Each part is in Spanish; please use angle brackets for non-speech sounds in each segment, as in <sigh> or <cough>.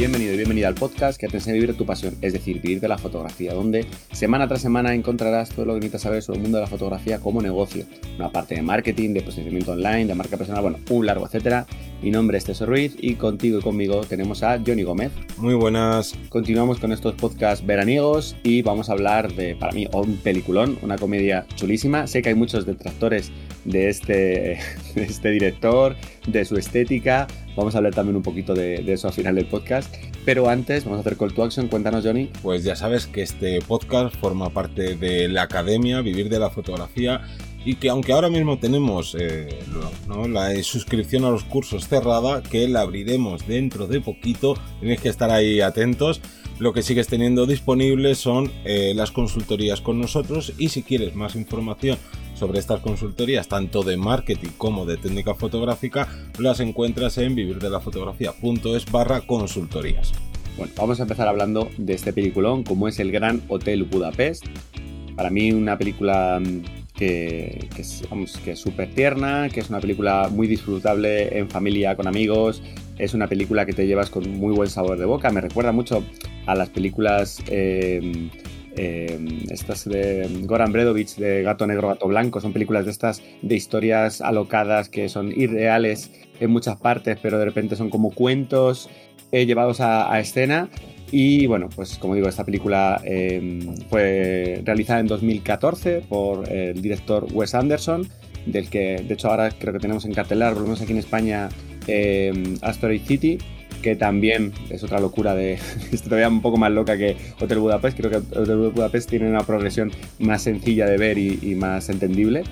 Bienvenido y bienvenida al podcast que te enseña a vivir tu pasión, es decir, vivir de la fotografía, donde semana tras semana encontrarás todo lo que necesitas saber sobre el mundo de la fotografía como negocio. Una parte de marketing, de posicionamiento online, de marca personal, bueno, un largo etcétera. Mi nombre es Teso Ruiz y contigo y conmigo tenemos a Johnny Gómez. Muy buenas. Continuamos con estos podcasts veraniegos y vamos a hablar de, para mí, un peliculón, una comedia chulísima. Sé que hay muchos detractores de este, <laughs> de este director, de su estética. Vamos a hablar también un poquito de, eso al final del podcast. Pero antes, vamos a hacer call to action. Cuéntanos, Johnny. Pues ya sabes que este podcast forma parte de la academia Vivir de la Fotografía y que aunque ahora mismo tenemos eh, la suscripción a los cursos cerrada, que la abriremos dentro de poquito, tenéis que estar ahí atentos. Lo que sigues teniendo disponible son eh, las consultorías con nosotros y si quieres más información sobre estas consultorías, tanto de marketing como de técnica fotográfica, las encuentras en vivirdelafotografía.es barra consultorías. Bueno, vamos a empezar hablando de este peliculón, como es el Gran Hotel Budapest. Para mí una película que, que, que es súper tierna, que es una película muy disfrutable en familia, con amigos. Es una película que te llevas con muy buen sabor de boca. Me recuerda mucho a las películas eh, eh, estas de Goran Bredovich, de Gato Negro, Gato Blanco. Son películas de estas de historias alocadas que son irreales en muchas partes, pero de repente son como cuentos eh, llevados a, escena y bueno, pues como digo, esta película eh, fue realizada en 2014 por el director Wes Anderson, del que de hecho ahora creo que tenemos en cartelar, por lo menos aquí en España, Asteroid City, que también es otra locura de. <laughs> es todavía un poco más loca que Hotel Budapest. Creo que Hotel Budapest tiene una progresión más sencilla de ver y, y más entendible.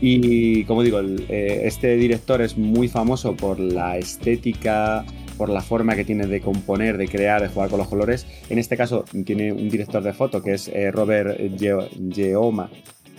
Y como digo, el, eh, este director es muy famoso por la estética por la forma que tiene de componer, de crear, de jugar con los colores. En este caso tiene un director de foto que es eh, Robert Geoma,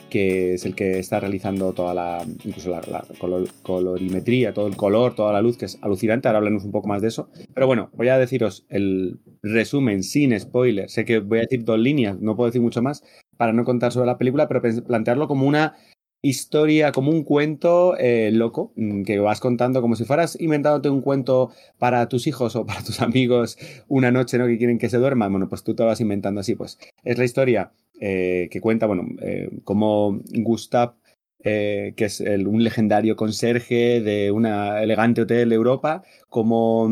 que es el que está realizando toda la, incluso la, la color, colorimetría, todo el color, toda la luz, que es alucinante. Ahora hablemos un poco más de eso. Pero bueno, voy a deciros el resumen sin spoiler. Sé que voy a decir dos líneas, no puedo decir mucho más para no contar sobre la película, pero plantearlo como una historia, como un cuento eh, loco, mm, que vas contando como si fueras inventándote un cuento para tus hijos o para tus <laughs> amigos una noche, ¿no? Que quieren que se duerman. Bueno, pues tú te vas inventando así, pues. Es la historia eh, que cuenta, bueno, eh, como Gustav, eh, que es un legendario conserje de un elegante hotel de Europa, como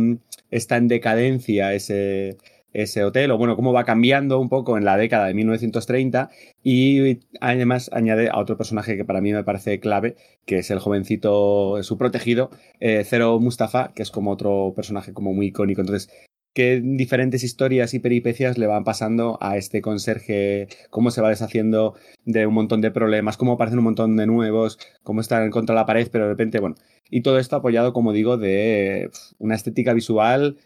está en decadencia ese, ese hotel, o bueno, cómo va cambiando un poco en la década de 1930 y además añade a otro personaje que para mí me parece clave, que es el jovencito, su protegido, eh, Zero Mustafa, que es como otro personaje como muy icónico. Entonces, qué diferentes historias y peripecias le van pasando a este conserje, cómo se va deshaciendo de un montón de problemas, cómo aparecen un montón de nuevos, cómo están contra la pared, pero de repente, bueno, y todo esto apoyado, como digo, de una estética visual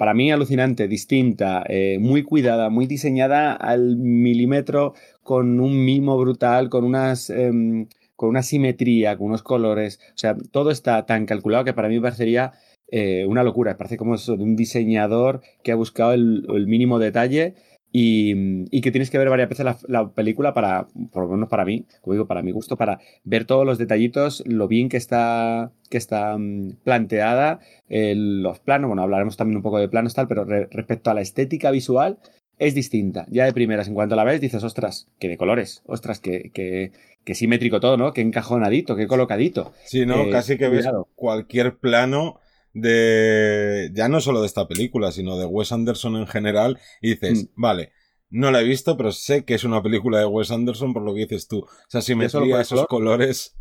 para mí alucinante, distinta, eh, muy cuidada, muy diseñada al milímetro, con un mimo brutal, con unas... Eh, con una simetría, con unos colores, o sea, todo está tan calculado que para mí parecería eh, una locura, parece como eso de un diseñador que ha buscado el mínimo detalle y, y, que tienes que ver varias veces la, la, película para, por lo menos para mí, como digo, para mi gusto, para ver todos los detallitos, lo bien que está, que está um, planteada, eh, los planos, bueno, hablaremos también un poco de planos tal, pero re, respecto a la estética visual es distinta. Ya de primeras, en cuanto la ves, dices, ostras, que de colores, ostras, que, que, que simétrico todo, ¿no? Que encajonadito, que colocadito. Sí, ¿no? Eh, Casi que ves cualquier plano de ya no solo de esta película, sino de Wes Anderson en general, y dices, mm. vale, no la he visto, pero sé que es una película de Wes Anderson por lo que dices tú. O sea, simetría, esos colores.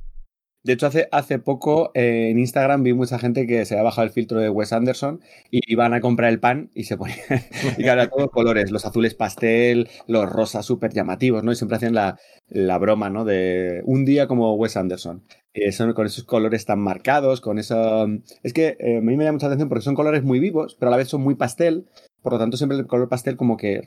De hecho, hace, hace poco eh, en Instagram vi mucha gente que se había bajado el filtro de Wes Anderson y iban a comprar el pan y se ponían. <laughs> y claro, todos colores, los azules pastel, los rosas súper llamativos, ¿no? Y siempre hacían la, la broma, ¿no? De un día como Wes Anderson. Son con esos colores tan marcados, con eso. Es que eh, a mí me llama mucha atención porque son colores muy vivos, pero a la vez son muy pastel. Por lo tanto, siempre el color pastel como que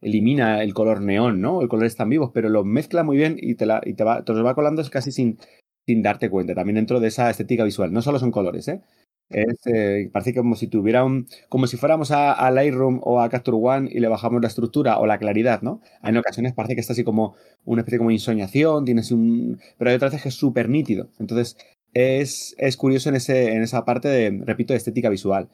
elimina el color neón, ¿no? El color es tan vivos, pero lo mezcla muy bien y te, la, y te, va, te los va colando casi sin, sin darte cuenta, también dentro de esa estética visual. No solo son colores, ¿eh? Es, eh, parece como si tuviera un, como si fuéramos a, a, Lightroom o a Capture One y le bajamos la estructura o la claridad, ¿no? En ocasiones parece que está así como una especie como insoñación, tienes un, pero hay otras veces que es súper nítido. Entonces es, es curioso en, ese, en esa parte de, repito, de estética visual.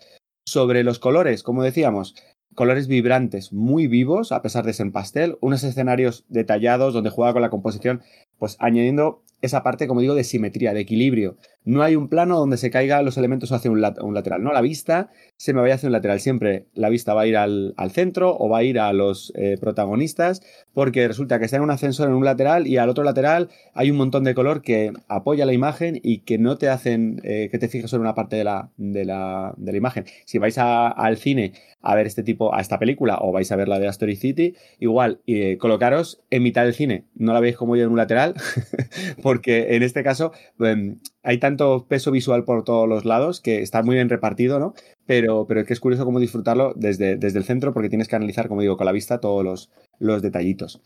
Sobre los colores, como decíamos, colores vibrantes, muy vivos, a pesar de ser en pastel, unos escenarios detallados donde juega con la composición, pues añadiendo esa parte, como digo, de simetría, de equilibrio. No hay un plano donde se caigan los elementos hacia un, lateral, ¿no? La vista se me vaya hacia un lateral. Siempre la vista va a ir al, centro o va a ir a los eh, protagonistas, porque resulta que está en un ascensor en un lateral y al otro lateral hay un montón de color que apoya la imagen y que no te hacen eh, que te fijes solo en una parte de la, de la, de la imagen. Si vais al cine a ver este tipo, a esta película o vais a ver la de Story City, igual eh, colocaros en mitad del cine. No la veis como yo en un lateral, <laughs> porque en este caso em, hay tanto peso visual por todos los lados que está muy bien repartido, ¿no? Pero, pero es que es curioso cómo disfrutarlo desde, desde el centro porque tienes que analizar, como digo, con la vista todos los, los detallitos.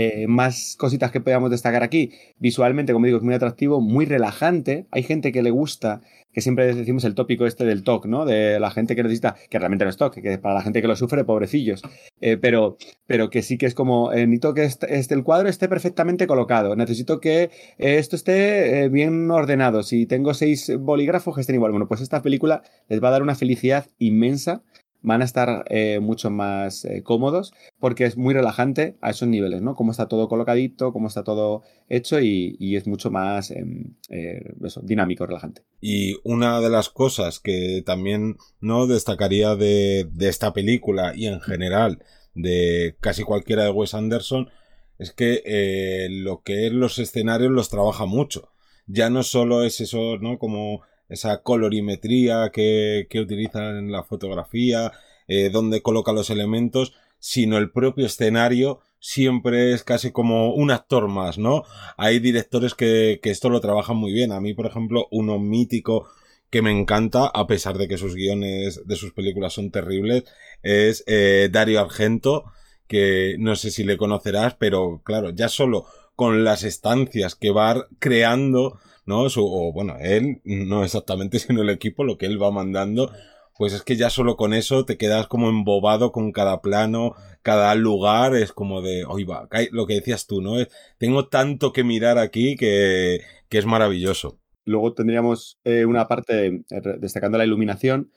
Eh, más cositas que podamos destacar aquí. Visualmente, como digo, es muy atractivo, muy relajante. Hay gente que le gusta, que siempre decimos el tópico este del TOC, ¿no? De la gente que necesita, que realmente no es TOC, que para la gente que lo sufre, pobrecillos. Eh, pero, pero que sí que es como, eh, necesito que este, este, el cuadro esté perfectamente colocado. Necesito que esto esté bien ordenado. Si tengo seis bolígrafos que estén igual. Bueno, pues esta película les va a dar una felicidad inmensa van a estar eh, mucho más eh, cómodos porque es muy relajante a esos niveles, ¿no? Cómo está todo colocadito, cómo está todo hecho y, es mucho más em, eh, dinámico, relajante. Y una de las cosas que también no destacaría de, esta película y en general de casi cualquiera de Wes Anderson es que lo que es los escenarios los trabaja mucho. Ya no solo es eso, ¿no? Como esa colorimetría que, que utilizan en la fotografía, eh, donde coloca los elementos, sino el propio escenario siempre es casi como un actor más, ¿no? Hay directores que, que esto lo trabajan muy bien. A mí, por ejemplo, uno mítico que me encanta, a pesar de que sus guiones de sus películas son terribles, es eh, Dario Argento, que no sé si le conocerás, pero claro, ya solo con las estancias que va creando ¿no? o bueno, él, no exactamente, <laughs> sino el equipo, lo que él va mandando, pues es que ya solo con eso te quedas como embobado con cada plano, cada lugar, es como de, hoy lo que decías tú, ¿no? Tengo tanto que mirar aquí que, que es maravilloso. Luego tendríamos eh, una parte eh, destacando la iluminación,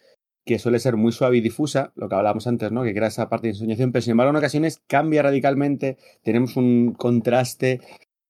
que suele ser muy suave y difusa, lo que hablábamos antes, ¿no? Que crea esa parte de ensoñación, pero sin embargo en ocasiones cambia radicalmente, tenemos un contraste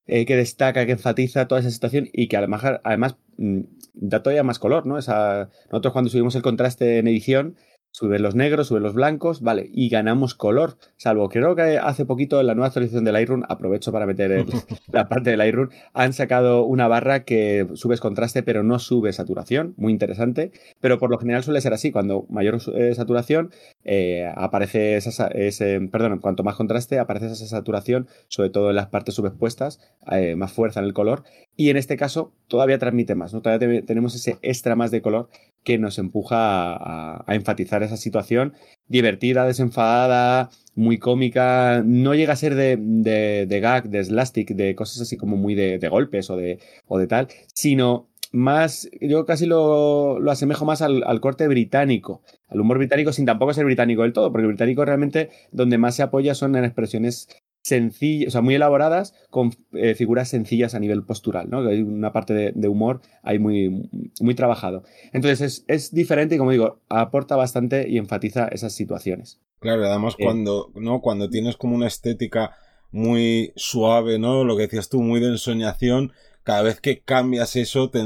eh, que destaca, que enfatiza toda esa situación y que además, mm, da todavía más color, ¿no? Esa, nosotros cuando subimos el contraste en edición, suben los negros, suben los blancos, vale, y ganamos color, salvo creo que hace poquito en la nueva actualización del Lightroom, aprovecho para meter <laughs> la parte del Lightroom, han sacado una barra que subes contraste pero no sube saturación, muy interesante, pero por lo general suele ser así, cuando mayor eh, saturación eh, aparece esa, ese, perdón, cuanto más contraste aparece esa saturación, sobre todo en las partes subexpuestas, eh, más fuerza en el color, y en este caso todavía transmite más, ¿no? Todavía tenemos ese extra más de color que nos empuja a, enfatizar esa situación divertida, desenfadada, muy cómica. No llega a ser de, de, gag, de slastic, de cosas así como muy de, golpes o de, o de tal, sino más, yo casi lo, lo asemejo más al, al, corte británico, al humor británico sin tampoco ser británico del todo, porque el británico realmente donde más se apoya son en expresiones sencillas, o sea, muy elaboradas, con eh, figuras sencillas a nivel postural, ¿no? Hay una parte de, humor ahí muy, muy trabajado. Entonces es, es, diferente y, como digo, aporta bastante y enfatiza esas situaciones. Claro, además eh. cuando, ¿no? Cuando tienes como una estética muy suave, ¿no? Lo que decías tú, muy de ensoñación, cada vez que cambias eso te,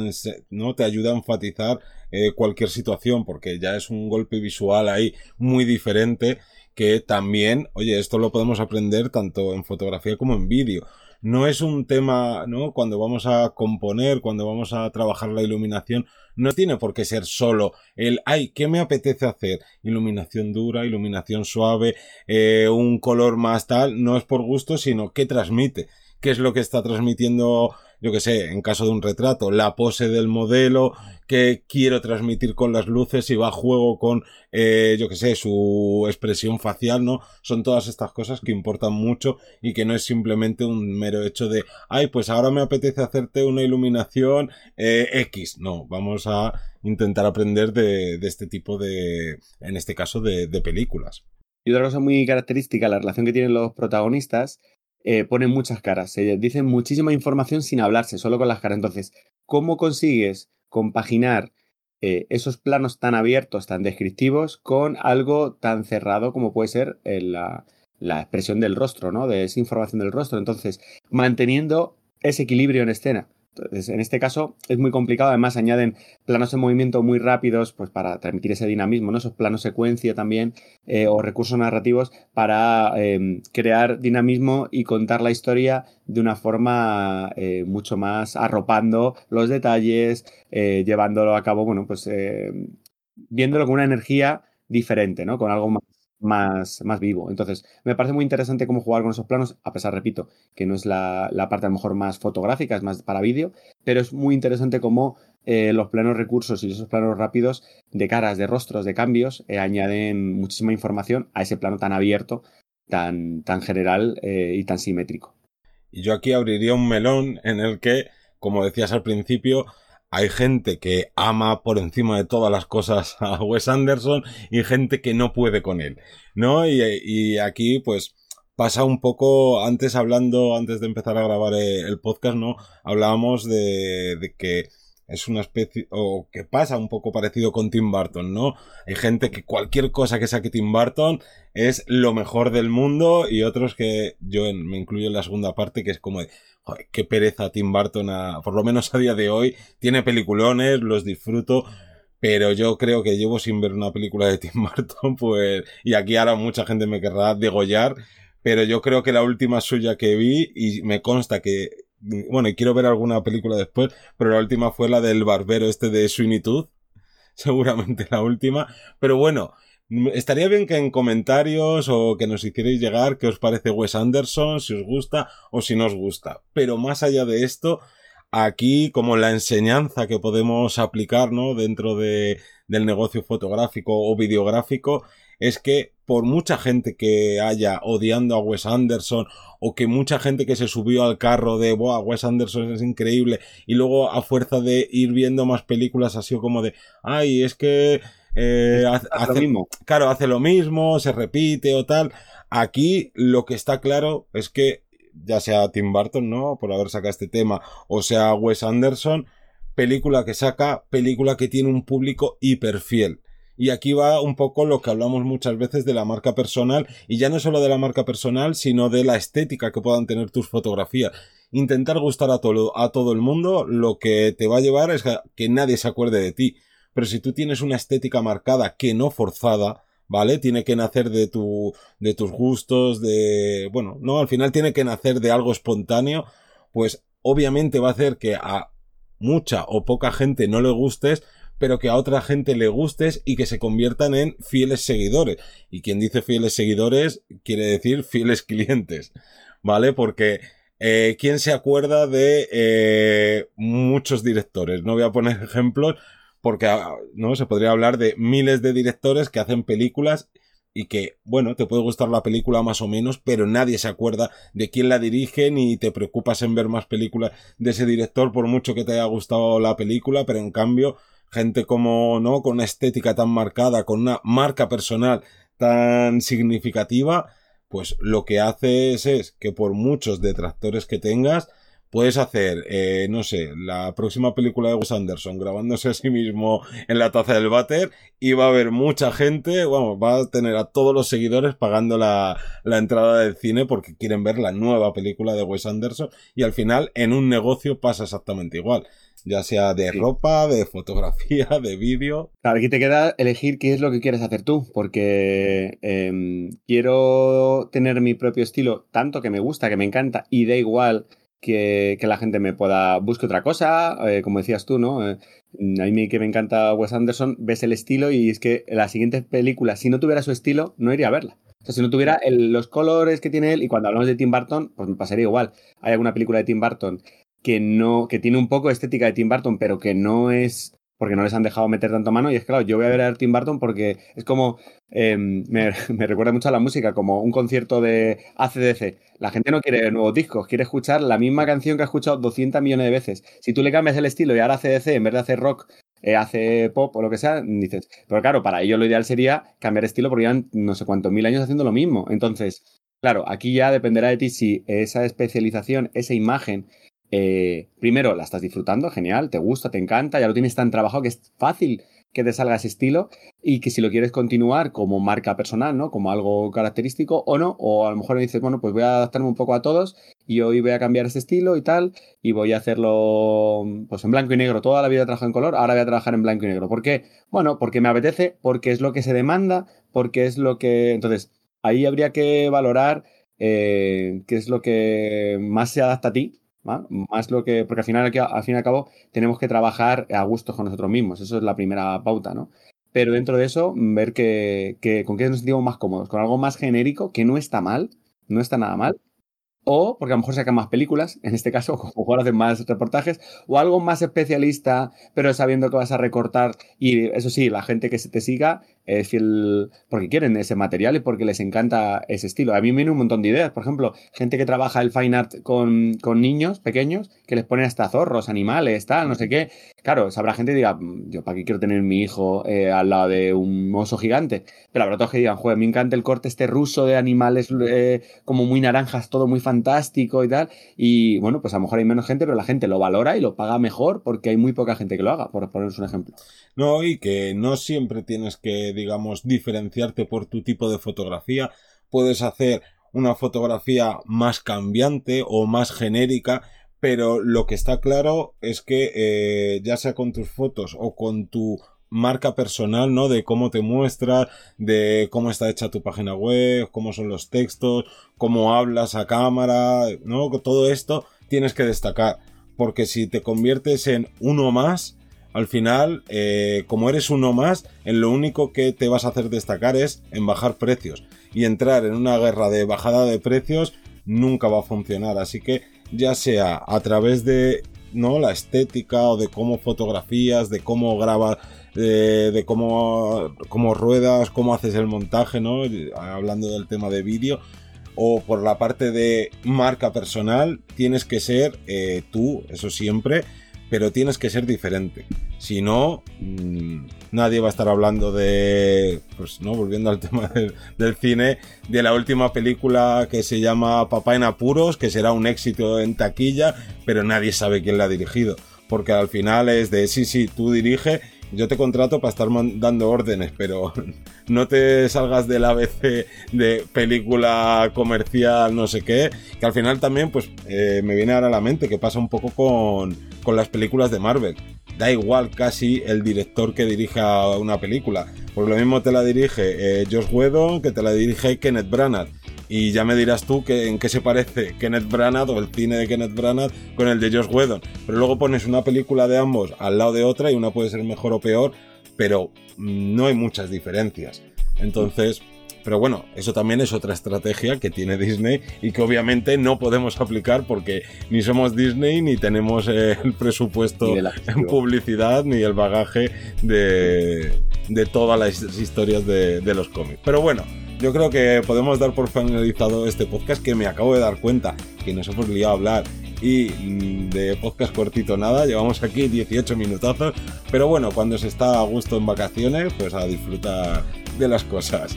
¿no? te ayuda a enfatizar eh, cualquier situación, porque ya es un golpe visual ahí muy diferente que también, oye, esto lo podemos aprender tanto en fotografía como en vídeo. No es un tema, ¿no? Cuando vamos a componer, cuando vamos a trabajar la iluminación, no tiene por qué ser solo el, ay, ¿qué me apetece hacer? Iluminación dura, iluminación suave, eh, un color más tal, no es por gusto, sino qué transmite, qué es lo que está transmitiendo yo que sé, en caso de un retrato, la pose del modelo, que quiero transmitir con las luces y va a juego con, eh, yo que sé, su expresión facial, ¿no? Son todas estas cosas que importan mucho y que no es simplemente un mero hecho de, ay, pues ahora me apetece hacerte una iluminación eh, X. No, vamos a intentar aprender de, este tipo de, en este caso, de películas. Y otra cosa muy característica, la relación que tienen los protagonistas, eh, ponen muchas caras, se dicen muchísima información sin hablarse, solo con las caras. Entonces, ¿cómo consigues compaginar eh, esos planos tan abiertos, tan descriptivos, con algo tan cerrado como puede ser eh, la, la expresión del rostro, ¿no? De esa información del rostro. Entonces, manteniendo ese equilibrio en escena. Entonces, en este caso es muy complicado, además añaden planos de movimiento muy rápidos, pues para transmitir ese dinamismo, ¿no? Esos planos secuencia también, eh, o recursos narrativos para em, crear dinamismo y contar la historia de una forma eh, mucho más arropando los detalles, eh, llevándolo a cabo, bueno, pues viéndolo con una energía diferente, ¿no? Con algo más más, más vivo. Entonces, me parece muy interesante cómo jugar con esos planos, a pesar, repito, que no es la, parte a lo mejor más fotográfica, es más para vídeo, pero es muy interesante cómo eh, los planos recursos y esos planos rápidos de caras, de rostros, de cambios, eh, añaden muchísima información a ese plano tan abierto, tan, tan general eh, y tan simétrico. Y yo aquí abriría un melón en el que, como decías al principio, hay gente que ama por encima de todas las cosas a Wes Anderson y gente que no puede con él, ¿no? Y, aquí, pues, pasa un poco, antes hablando, antes de empezar a grabar el podcast, ¿no? Hablábamos de, de que es una especie, o que pasa un poco parecido con Tim Burton, ¿no? Hay gente que cualquier cosa que saque Tim Burton es lo mejor del mundo y otros que yo me incluyo en la segunda parte que es como de, joder, qué pereza Tim Burton, por lo menos a día de hoy, tiene peliculones, los disfruto, pero yo creo que llevo sin ver una película de Tim <laughs> Burton, pues, y aquí ahora mucha gente me querrá degollar, pero yo creo que la última suya que vi, y me consta que, bueno, y quiero ver alguna película después, pero la última fue la del barbero este de Sweeney <laughs> seguramente la última, pero bueno, Estaría bien que en comentarios o que nos hicierais llegar qué os parece Wes Anderson, si os gusta o si no os gusta. Pero más allá de esto, aquí como la enseñanza que podemos aplicar ¿no? dentro de, del negocio fotográfico o videográfico es que por mucha gente que haya odiando a Wes Anderson o que mucha gente que se subió al carro de Buah, Wes Anderson es increíble y luego a fuerza de ir viendo más películas ha sido como de ay es que eh, hace, lo mismo. Claro, hace lo mismo, se repite o tal. Aquí lo que está claro es que, ya sea Tim Burton, ¿no? Por haber sacado este tema, o sea Wes Anderson, película que saca, película que tiene un público hiper fiel. Y aquí va un poco lo que hablamos muchas veces de la marca personal, y ya no solo de la marca personal, sino de la estética que puedan tener tus fotografías. Intentar gustar a todo, a todo el mundo, lo que te va a llevar es que nadie se acuerde de ti pero si tú tienes una estética marcada que no forzada, ¿vale? Tiene que nacer de tu, de tus gustos, de, bueno, no, al final tiene que nacer de algo espontáneo, pues obviamente va a hacer que a mucha o poca gente no le gustes, pero que a otra gente le gustes y que se conviertan en fieles seguidores. Y quien dice fieles seguidores quiere decir fieles clientes, ¿vale? Porque eh, ¿quién se acuerda de eh, muchos directores? No voy a poner <laughs> ejemplos, porque ah, no se podría hablar de miles de directores que hacen películas y que, bueno, te puede gustar la película más o menos, pero nadie se acuerda de quién la dirige ni te preocupas en ver más películas de ese director por mucho que te haya gustado la película, pero en cambio, gente como, ¿no? Con una estética tan marcada, con una marca personal tan significativa, pues lo que haces es que por muchos detractores que tengas, puedes hacer, eh, no sé, la próxima película de Wes Anderson grabándose a sí mismo en la taza del váter y va a haber mucha gente, vamos, va a tener a todos los seguidores pagando la, la entrada del cine porque quieren ver la nueva película de Wes Anderson y al final en un negocio pasa exactamente igual ya sea de ropa, de fotografía, de vídeo. Claro, aquí te queda elegir qué es lo que quieres hacer tú, porque em, quiero tener mi propio estilo, tanto que me gusta, que me encanta, y da igual que, la gente me pueda busque otra cosa, eh, como decías tú, ¿no? Eh, a mí que me encanta Wes Anderson, ves el estilo y es que la siguiente película, si no tuviera su estilo, no iría a verla. O sea, si no tuviera los colores que tiene él, y cuando hablamos de Tim Burton, pues me pasaría igual. Hay alguna película de Tim Burton que no, que tiene un poco estética de Tim Burton, pero que no es porque no les han dejado meter tanto mano. Y es claro, yo voy a ver a Tim Burton porque es como. Em, me, <laughs> recuerda mucho a la música, como un concierto de ACDC. La gente no quiere nuevos discos, quiere escuchar la misma canción que ha escuchado 200 millones de veces. Si tú le cambias el estilo y ahora ACDC, en vez de hacer rock, eh, hace pop o lo que sea, dices. Pero claro, para ello lo ideal sería cambiar estilo porque llevan no sé cuántos mil años haciendo lo mismo. Entonces, claro, aquí ya dependerá de ti si esa especialización, esa imagen eh, primero la estás disfrutando, genial, te gusta, te encanta, ya lo tienes tan trabajado que es fácil que te salga ese estilo y que si lo quieres continuar como marca personal, ¿no? Como algo característico o no, o a lo mejor dices, bueno, pues voy a adaptarme un poco a todos y hoy voy a cambiar ese estilo y tal y voy a hacerlo pues en blanco y negro. Toda la vida he trabajado en color, ahora voy a trabajar en blanco y negro. ¿Por qué? Bueno, porque me apetece, porque es lo que se demanda, porque es lo que... Entonces, ahí habría que valorar eh, qué es lo que más se adapta a ti más lo que, porque al final, al fin y al cabo, tenemos que trabajar a gusto con nosotros mismos. Eso es la primera pauta, ¿no? Pero dentro de eso, ver que, que con qué nos sentimos más cómodos, con algo más genérico, que no está mal, no está nada mal, o porque a lo mejor sacan más películas, en este caso, <laughs> o mejor hacen más reportajes, o algo más especialista, pero sabiendo que vas a recortar. Y eso sí, la gente que se te siga es fiel porque quieren ese material y porque les encanta ese estilo. A mí me viene un montón de ideas. Por ejemplo, gente que trabaja el fine art con, con niños pequeños, que les ponen hasta zorros, animales, tal, no sé qué. Claro, sabrá gente que diga, mm, yo para qué quiero tener mi hijo eh, al lado de un oso gigante. Pero habrá otros que digan, joder, me encanta el corte este ruso de animales eh, como muy naranjas, todo muy fantástico y tal. Y bueno, pues a lo mejor hay menos gente, pero la gente lo valora y lo paga mejor porque hay muy poca gente que lo haga, por poneros un ejemplo. No, y que no siempre tienes que, digamos, diferenciarte por tu tipo de fotografía. Puedes hacer una fotografía más cambiante o más genérica, pero lo que está claro es que eh, ya sea con tus fotos o con tu marca personal, ¿no? De cómo te muestras, de cómo está hecha tu página web, cómo son los textos, cómo hablas a cámara, ¿no? Todo esto tienes que destacar, porque si te conviertes en uno más, al final, eh, como eres uno más, en lo único que te vas a hacer destacar es en bajar precios. Y entrar en una guerra de bajada de precios nunca va a funcionar. Así que ya sea a través de no la estética o de cómo fotografías, de cómo grabas, de, cómo, cómo ruedas, cómo haces el montaje, ¿no? Hablando del tema de vídeo o por la parte de marca personal, tienes que ser eh, tú, eso siempre, pero tienes que ser diferente. Si no, mm, nadie va a estar hablando de, pues no, volviendo al <laughs> tema del, cine, de la última película que se llama Papá en apuros, que será un éxito en taquilla, pero nadie sabe quién la ha dirigido. Porque al final es de, sí, sí, tú dirige, yo te contrato para estar dando órdenes, pero <laughs> no te salgas del ABC de película comercial, no sé qué, que al final también, pues eh, me viene ahora a la mente que pasa un poco con, con las películas de Marvel. Da igual casi el director que dirija una película. Por lo mismo te la dirige eh, Josh Whedon que te la dirige Kenneth Branagh. Y ya me dirás tú que, en qué se parece Kenneth Branagh o el cine de Kenneth Branagh con el de Josh Whedon. Pero luego pones una película de ambos al lado de otra y una puede ser mejor o peor, pero no hay muchas diferencias. Entonces, pero bueno, eso también es otra estrategia que tiene Disney y que obviamente no podemos aplicar porque ni somos Disney ni tenemos el presupuesto en publicidad ni el bagaje de, todas las historias de, de los cómics. Pero bueno, yo creo que podemos dar por finalizado este podcast que me acabo de dar cuenta que nos hemos liado a hablar y mm, de podcast cortito nada, llevamos aquí 18 minutazos, pero bueno, cuando se está a gusto en vacaciones, pues a disfrutar de las cosas.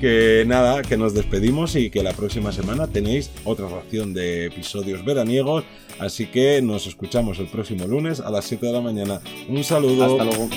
Que nada, que nos despedimos y que la próxima semana tenéis otra ración de episodios veraniegos, así que nos escuchamos el próximo lunes a las 7 de la mañana. Un saludo. Hasta luego.